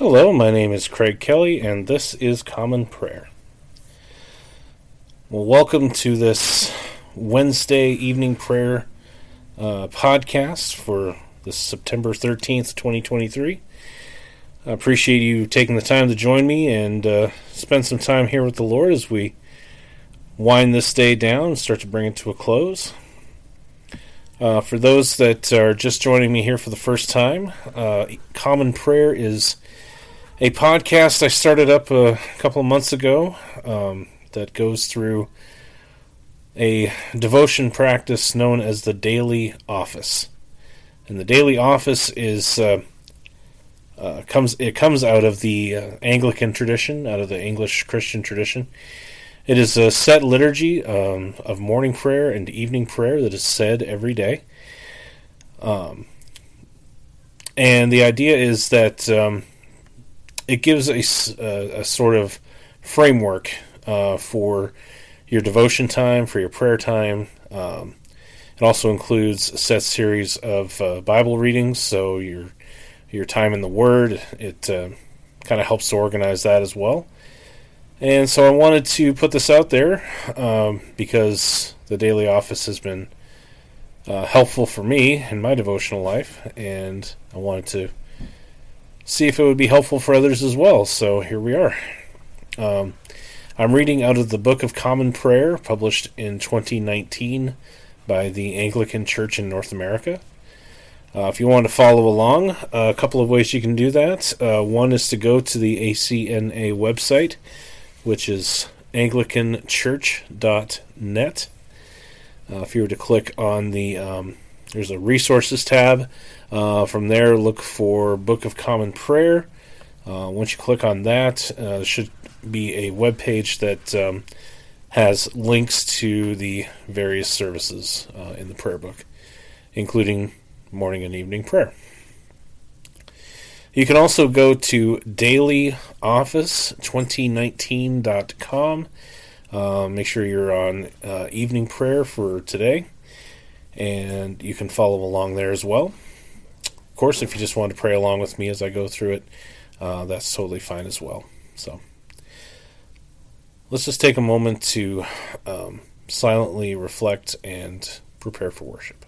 Hello, my name is Craig Kelly, and this is Common Prayer. Well, welcome to this Wednesday evening prayer uh, podcast for this September 13th, 2023. I appreciate you taking the time to join me and uh, spend some time here with the Lord as we wind this day down and start to bring it to a close. Uh, for those that are just joining me here for the first time, uh, Common Prayer is a podcast I started up a couple of months ago um, that goes through a devotion practice known as the Daily Office. And the Daily Office is uh, uh, comes it comes out of the uh, Anglican tradition, out of the English Christian tradition. It is a set liturgy um, of morning prayer and evening prayer that is said every day. Um, and the idea is that um, it gives a, a, a sort of framework uh, for your devotion time, for your prayer time. Um, it also includes a set series of uh, Bible readings, so your your time in the Word. It uh, kind of helps to organize that as well. And so I wanted to put this out there um, because the daily office has been uh, helpful for me in my devotional life, and I wanted to see if it would be helpful for others as well. So here we are. Um, I'm reading out of the Book of Common Prayer, published in 2019 by the Anglican Church in North America. Uh, if you want to follow along, uh, a couple of ways you can do that. Uh, one is to go to the ACNA website, which is anglicanchurch.net. Uh, if you were to click on the, um, there's a resources tab, uh, from there, look for Book of Common Prayer. Uh, once you click on that, uh, should be a web page that um, has links to the various services uh, in the prayer book, including morning and evening prayer. You can also go to dailyoffice2019.com. Uh, make sure you're on uh, evening prayer for today, and you can follow along there as well Of course, if you just want to pray along with me as I go through it, uh, that's totally fine as well. So let's just take a moment to um, silently reflect and prepare for worship.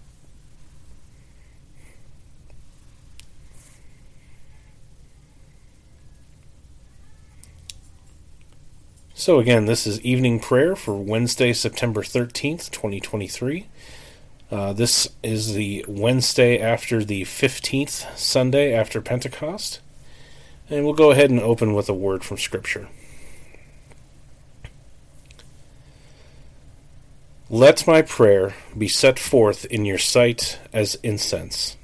So, again, this is evening prayer for Wednesday, September 13th, 2023. Uh, this is the Wednesday after the 15th Sunday after Pentecost. And we'll go ahead and open with a word from Scripture. Let my prayer be set forth in your sight as incense,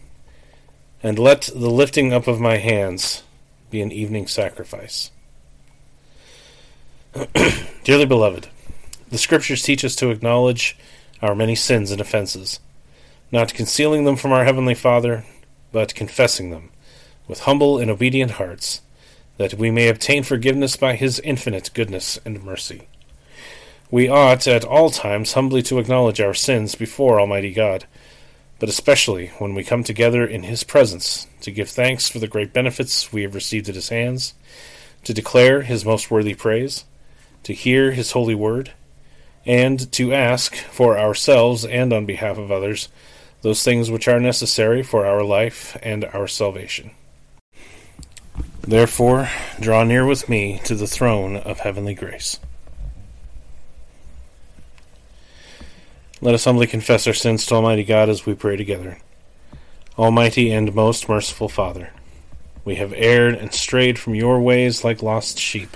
and let the lifting up of my hands be an evening sacrifice. Dearly beloved, the Scriptures teach us to acknowledge our many sins and offenses, not concealing them from our Heavenly Father, but confessing them with humble and obedient hearts, that we may obtain forgiveness by His infinite goodness and mercy. We ought at all times humbly to acknowledge our sins before Almighty God, but especially when we come together in His presence to give thanks for the great benefits we have received at His hands, to declare His most worthy praise, to hear His holy word, and to ask for ourselves and on behalf of others those things which are necessary for our life and our salvation. Therefore, draw near with me to the throne of heavenly grace. Let us humbly confess our sins to Almighty God as we pray together. Almighty and most merciful Father, we have erred and strayed from your ways like lost sheep.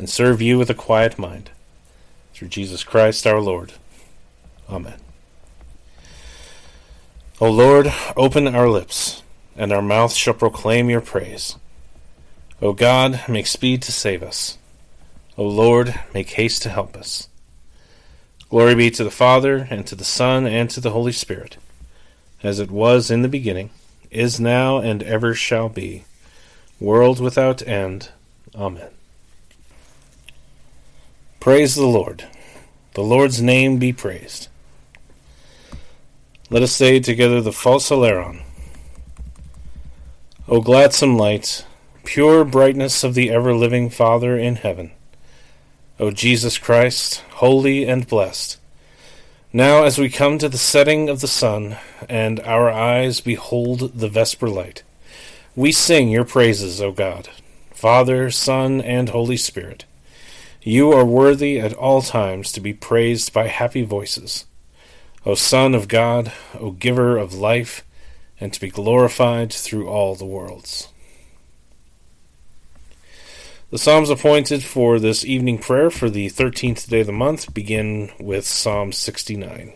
and serve you with a quiet mind. Through Jesus Christ our Lord. Amen. O Lord, open our lips, and our mouth shall proclaim your praise. O God, make speed to save us. O Lord, make haste to help us. Glory be to the Father, and to the Son, and to the Holy Spirit, as it was in the beginning, is now, and ever shall be, world without end. Amen. Praise the Lord. The Lord's name be praised. Let us say together the Phos Hilaron. O gladsome light, pure brightness of the ever living Father in heaven O Jesus Christ, holy and blessed. Now, as we come to the setting of the sun, and our eyes behold the vesper light, we sing your praises, O God, Father, Son, and Holy Spirit. You are worthy at all times to be praised by happy voices. O Son of God, O Giver of life, and to be glorified through all the worlds. The Psalms appointed for this evening prayer for the 13th day of the month begin with Psalm 69.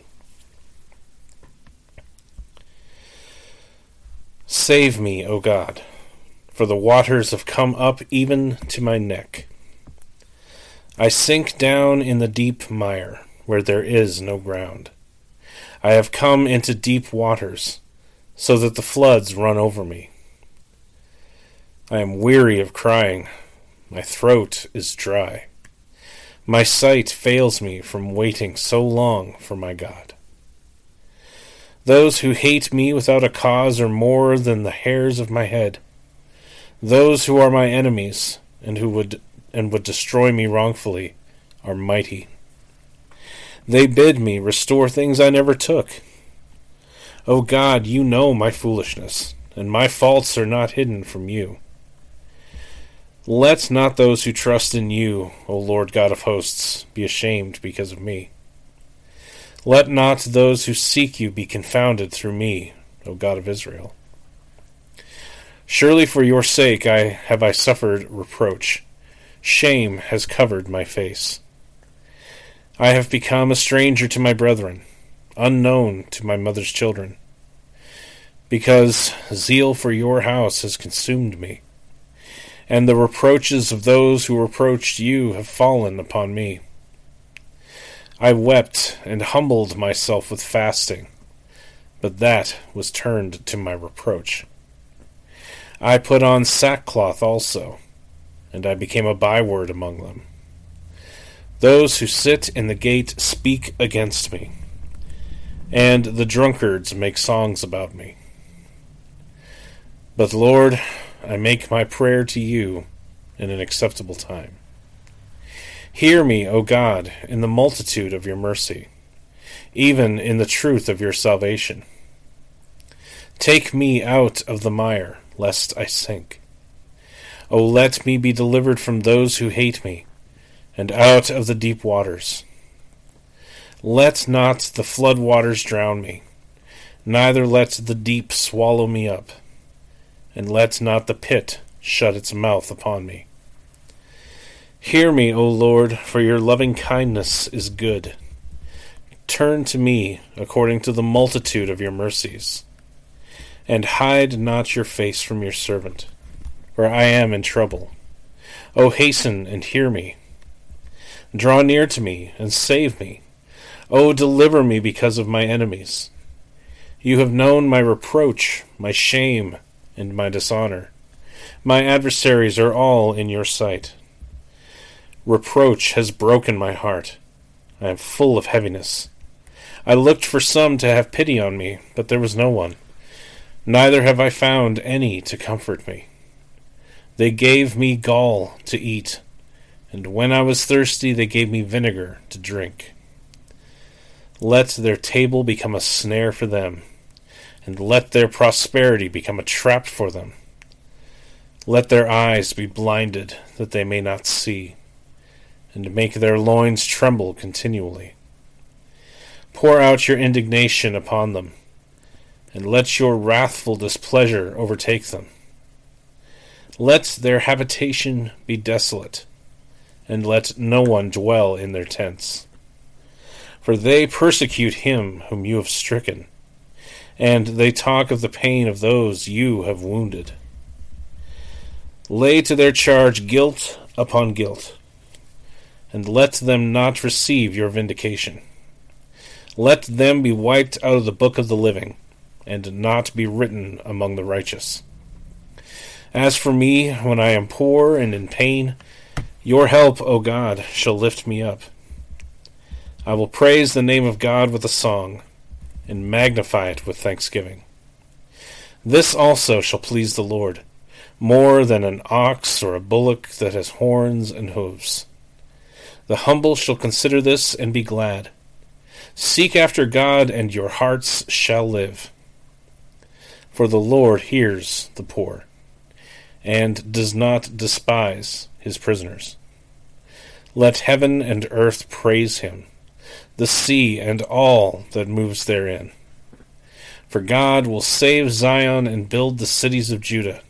Save me, O God, for the waters have come up even to my neck. I sink down in the deep mire, where there is no ground. I have come into deep waters, so that the floods run over me. I am weary of crying. My throat is dry. My sight fails me from waiting so long for my God. Those who hate me without a cause are more than the hairs of my head. Those who are my enemies and who would and would destroy me wrongfully are mighty. They bid me restore things I never took. O God, you know my foolishness, and my faults are not hidden from you. Let not those who trust in you, O Lord God of hosts, be ashamed because of me. Let not those who seek you be confounded through me, O God of Israel. Surely for your sake I have I suffered reproach. Shame has covered my face. I have become a stranger to my brethren, unknown to my mother's children, because zeal for your house has consumed me and the reproaches of those who reproached you have fallen upon me. I wept and humbled myself with fasting, but that was turned to my reproach. I put on sackcloth also, and I became a byword among them. Those who sit in the gate speak against me, and the drunkards make songs about me. But, Lord, I make my prayer to you in an acceptable time. Hear me, O God, in the multitude of your mercy, even in the truth of your salvation. Take me out of the mire, lest I sink. O let me be delivered from those who hate me, and out of the deep waters. Let not the flood waters drown me, neither let the deep swallow me up and let not the pit shut its mouth upon me. Hear me, O Lord, for your loving kindness is good. Turn to me according to the multitude of your mercies, and hide not your face from your servant, for I am in trouble. O hasten and hear me. Draw near to me and save me. O deliver me because of my enemies. You have known my reproach, my shame, and my dishonor. My adversaries are all in your sight. Reproach has broken my heart. I am full of heaviness. I looked for some to have pity on me, but there was no one. Neither have I found any to comfort me. They gave me gall to eat, and when I was thirsty, they gave me vinegar to drink. Let their table become a snare for them and let their prosperity become a trap for them. Let their eyes be blinded, that they may not see, and make their loins tremble continually. Pour out your indignation upon them, and let your wrathful displeasure overtake them. Let their habitation be desolate, and let no one dwell in their tents. For they persecute him whom you have stricken, and they talk of the pain of those you have wounded. Lay to their charge guilt upon guilt, and let them not receive your vindication. Let them be wiped out of the book of the living, and not be written among the righteous. As for me, when I am poor and in pain, your help, O God, shall lift me up. I will praise the name of God with a song, and magnify it with thanksgiving. This also shall please the Lord more than an ox or a bullock that has horns and hoofs. The humble shall consider this and be glad. Seek after God, and your hearts shall live. For the Lord hears the poor, and does not despise his prisoners. Let heaven and earth praise him, the sea and all that moves therein. For God will save Zion and build the cities of Judah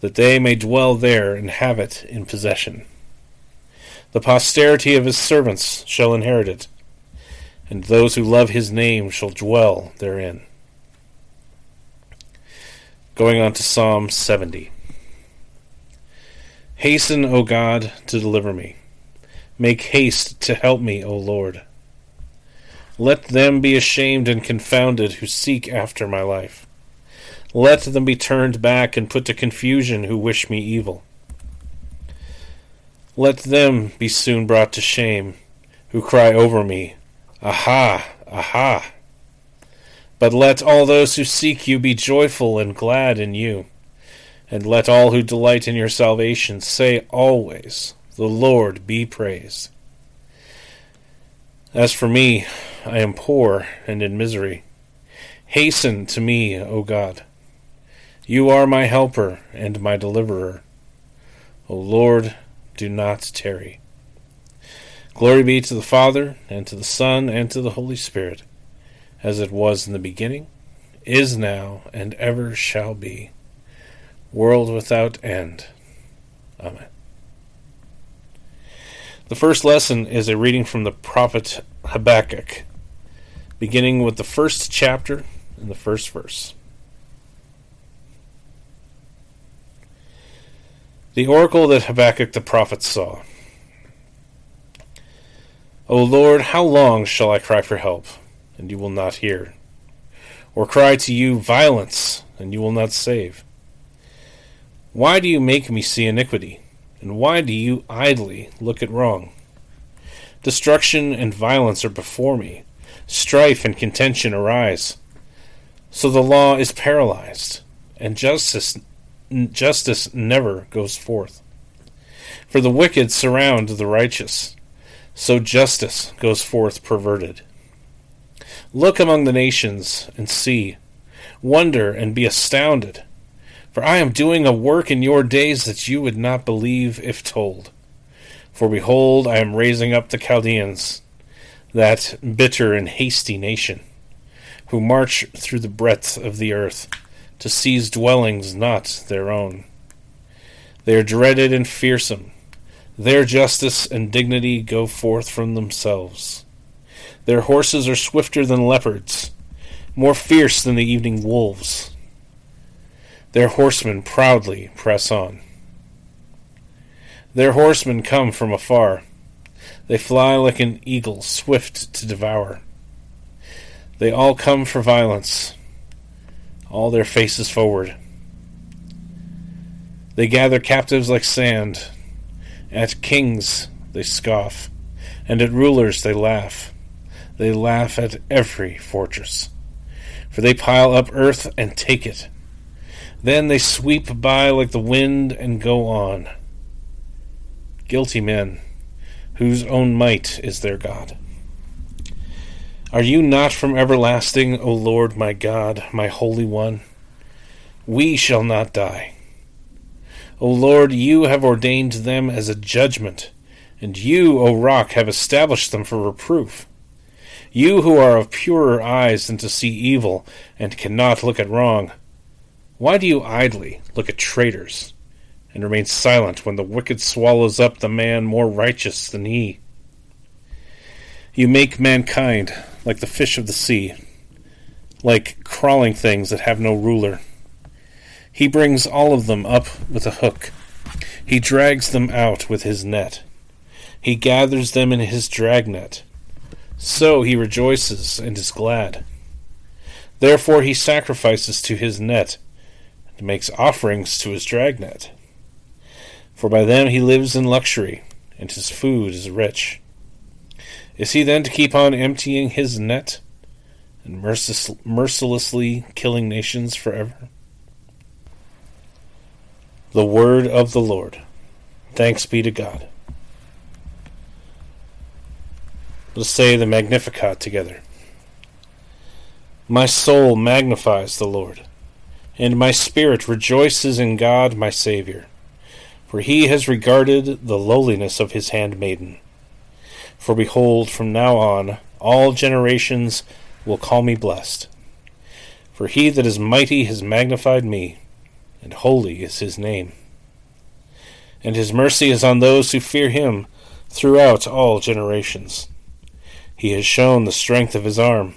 that they may dwell there and have it in possession. The posterity of his servants shall inherit it, and those who love his name shall dwell therein. Going on to Psalm 70. Hasten, O God, to deliver me. Make haste to help me, O Lord. Let them be ashamed and confounded who seek after my life. Let them be turned back and put to confusion who wish me evil. Let them be soon brought to shame who cry over me, Aha! Aha! But let all those who seek you be joyful and glad in you. And let all who delight in your salvation say always, The Lord be praised. As for me, I am poor and in misery. Hasten to me, O God. You are my helper and my deliverer. O Lord, do not tarry. Glory be to the Father, and to the Son, and to the Holy Spirit, as it was in the beginning, is now, and ever shall be, world without end. Amen. The first lesson is a reading from the prophet Habakkuk, beginning with the first chapter and the first verse. The oracle that Habakkuk the prophet saw. O Lord, how long shall I cry for help, and you will not hear? Or cry to you violence, and you will not save? Why do you make me see iniquity? And why do you idly look at wrong? Destruction and violence are before me. Strife and contention arise. So the law is paralyzed, and justice justice never goes forth. For the wicked surround the righteous, so justice goes forth perverted. Look among the nations and see, wonder and be astounded, for I am doing a work in your days that you would not believe if told. For behold, I am raising up the Chaldeans, that bitter and hasty nation, who march through the breadth of the earth to seize dwellings not their own. They are dreaded and fearsome. Their justice and dignity go forth from themselves. Their horses are swifter than leopards, more fierce than the evening wolves. Their horsemen proudly press on. Their horsemen come from afar. They fly like an eagle, swift to devour. They all come for violence all their faces forward. They gather captives like sand. At kings they scoff, and at rulers they laugh. They laugh at every fortress, for they pile up earth and take it. Then they sweep by like the wind and go on. Guilty men, whose own might is their God. Are you not from everlasting, O Lord my God, my Holy One? We shall not die. O Lord, you have ordained them as a judgment, And you, O rock, have established them for reproof. You who are of purer eyes than to see evil, and cannot look at wrong, why do you idly look at traitors, and remain silent when the wicked swallows up the man more righteous than he? You make mankind like the fish of the sea, like crawling things that have no ruler. He brings all of them up with a hook. He drags them out with his net. He gathers them in his dragnet. So he rejoices and is glad. Therefore he sacrifices to his net, and makes offerings to his dragnet. For by them he lives in luxury, and his food is rich. Is he then to keep on emptying his net, and mercilessly killing nations forever? The word of the Lord. Thanks be to God. Let us say the Magnificat together. My soul magnifies the Lord, and my spirit rejoices in God my Saviour, for he has regarded the lowliness of his handmaiden. For behold, from now on all generations will call me blessed. For he that is mighty has magnified me, and holy is his name. And his mercy is on those who fear him throughout all generations. He has shown the strength of his arm.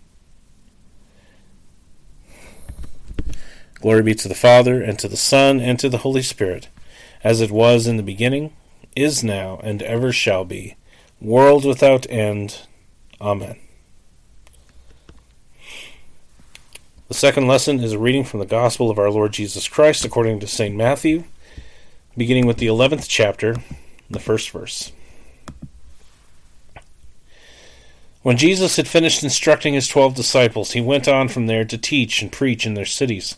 Glory be to the Father, and to the Son, and to the Holy Spirit, as it was in the beginning, is now, and ever shall be, world without end. Amen. The second lesson is a reading from the Gospel of our Lord Jesus Christ according to St. Matthew, beginning with the 11th chapter, the first verse. When Jesus had finished instructing his twelve disciples, he went on from there to teach and preach in their cities.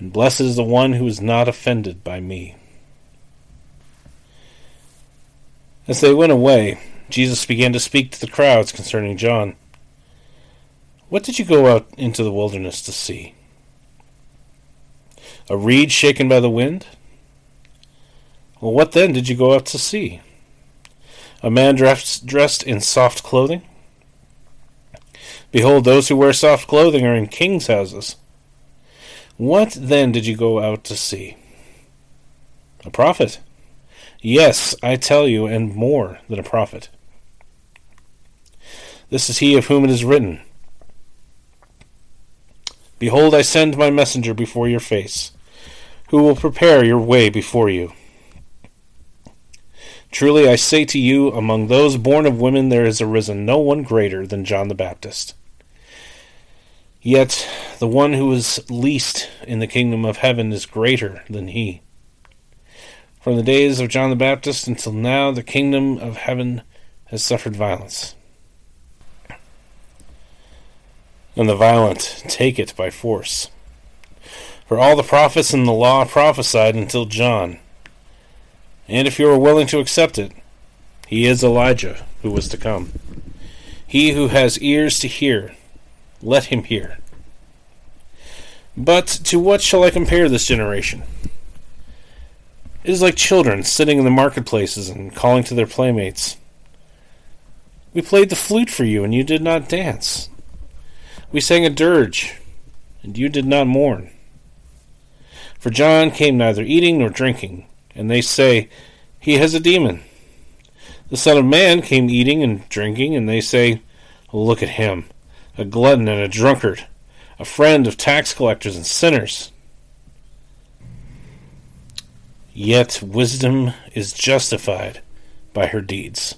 And blessed is the one who is not offended by me. As they went away, Jesus began to speak to the crowds concerning John. What did you go out into the wilderness to see? A reed shaken by the wind? Well, what then did you go out to see? a man dressed, dressed in soft clothing? Behold, those who wear soft clothing are in kings' houses. What then did you go out to see? A prophet? Yes, I tell you, and more than a prophet. This is he of whom it is written Behold, I send my messenger before your face, who will prepare your way before you. Truly I say to you, among those born of women there has arisen no one greater than John the Baptist. Yet the one who is least in the kingdom of heaven is greater than he. From the days of John the Baptist until now, the kingdom of heaven has suffered violence. And the violent take it by force. For all the prophets and the law prophesied until John. And if you are willing to accept it, he is Elijah who was to come. He who has ears to hear, let him hear. But to what shall I compare this generation? It is like children sitting in the marketplaces and calling to their playmates. We played the flute for you, and you did not dance. We sang a dirge, and you did not mourn. For John came neither eating nor drinking and they say, He has a demon. The Son of Man came eating and drinking, and they say, Look at him, a glutton and a drunkard, a friend of tax collectors and sinners. Yet wisdom is justified by her deeds.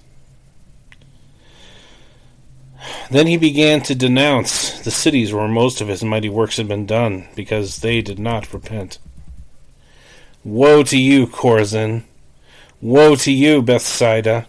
Then he began to denounce the cities where most of his mighty works had been done, because they did not repent. Woe to you, Chorazin! Woe to you, Bethsaida!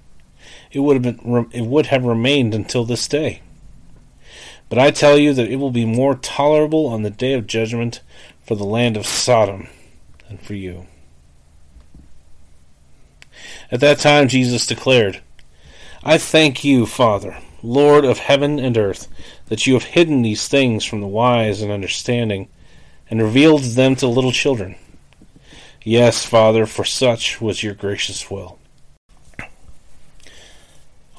it would have been it would have remained until this day. But I tell you that it will be more tolerable on the day of judgment for the land of Sodom than for you. At that time Jesus declared, I thank you, Father, Lord of heaven and earth, that you have hidden these things from the wise and understanding, and revealed them to little children. Yes, Father, for such was your gracious will.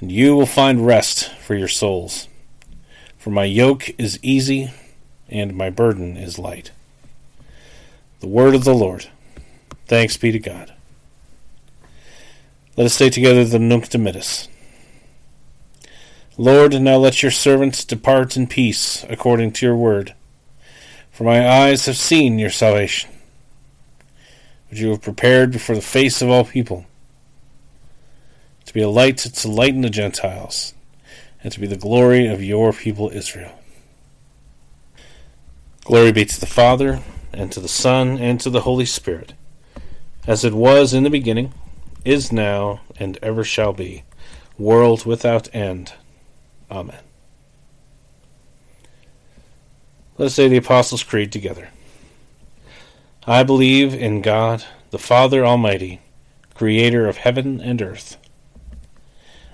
and you will find rest for your souls. For my yoke is easy, and my burden is light. The word of the Lord. Thanks be to God. Let us say together the Nunc Dimittis. Lord, now let your servants depart in peace according to your word. For my eyes have seen your salvation, which you have prepared before the face of all people to be a light to lighten the Gentiles, and to be the glory of your people Israel. Glory be to the Father, and to the Son, and to the Holy Spirit, as it was in the beginning, is now, and ever shall be, world without end. Amen. Let us say the Apostles' Creed together. I believe in God, the Father Almighty, creator of heaven and earth.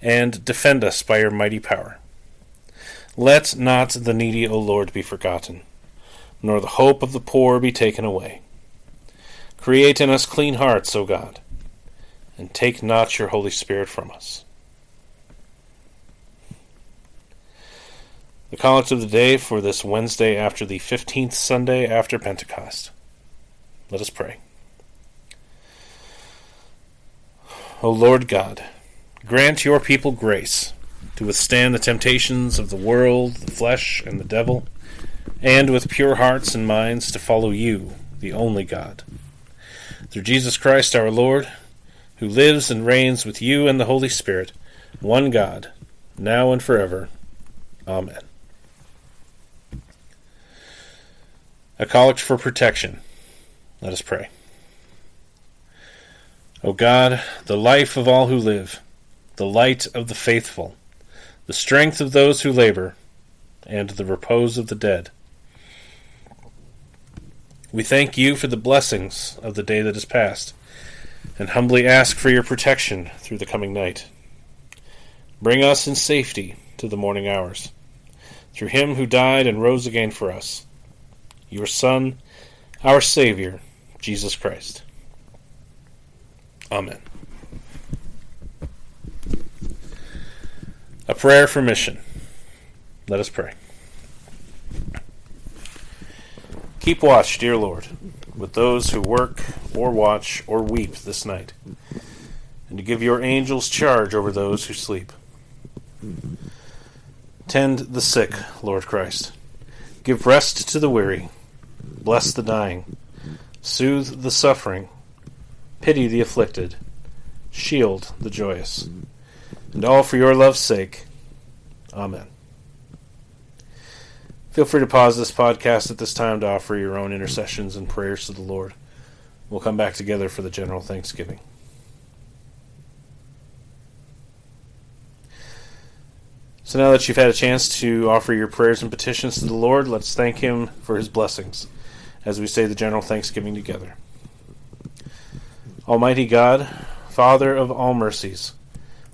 and defend us by your mighty power. Let not the needy, O Lord, be forgotten, nor the hope of the poor be taken away. Create in us clean hearts, O God, and take not your Holy Spirit from us. The collect of the day for this Wednesday after the 15th Sunday after Pentecost. Let us pray. O Lord God, grant your people grace to withstand the temptations of the world, the flesh, and the devil, and with pure hearts and minds to follow you, the only God. Through Jesus Christ our Lord, who lives and reigns with you and the Holy Spirit, one God, now and forever. Amen. A collect for protection. Let us pray. O God, the life of all who live, the light of the faithful, the strength of those who labor, and the repose of the dead. We thank you for the blessings of the day that is past, and humbly ask for your protection through the coming night. Bring us in safety to the morning hours, through him who died and rose again for us your Son, our Savior, Jesus Christ. Amen. A prayer for mission. Let us pray. Keep watch, dear Lord, with those who work or watch or weep this night, and to give your angels charge over those who sleep. Tend the sick, Lord Christ. Give rest to the weary Bless the dying. Soothe the suffering. Pity the afflicted. Shield the joyous. And all for your love's sake. Amen. Feel free to pause this podcast at this time to offer your own intercessions and prayers to the Lord. We'll come back together for the general thanksgiving. So now that you've had a chance to offer your prayers and petitions to the Lord, let's thank Him for His blessings as we say the general thanksgiving together. Almighty God, Father of all mercies,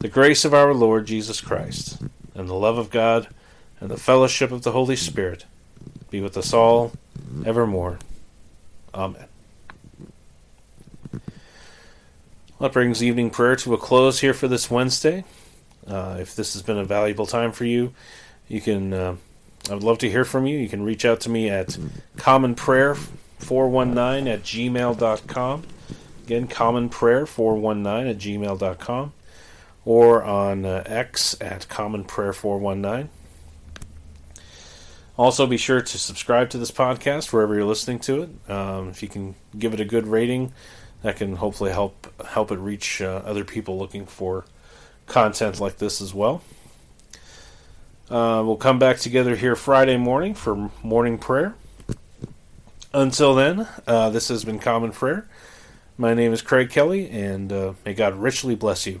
The grace of our Lord Jesus Christ, and the love of God, and the fellowship of the Holy Spirit be with us all evermore. Amen. That brings evening prayer to a close here for this Wednesday. Uh, if this has been a valuable time for you, you can. Uh, I would love to hear from you. You can reach out to me at Common Prayer 419 at gmail.com. Again, common prayer 419 at gmail.com or on uh, X at common prayer 419. Also, be sure to subscribe to this podcast wherever you're listening to it. Um, if you can give it a good rating, that can hopefully help help it reach uh, other people looking for content like this as well. Uh, we'll come back together here Friday morning for morning prayer. Until then, uh, this has been Common Prayer. My name is Craig Kelly, and uh, may God richly bless you.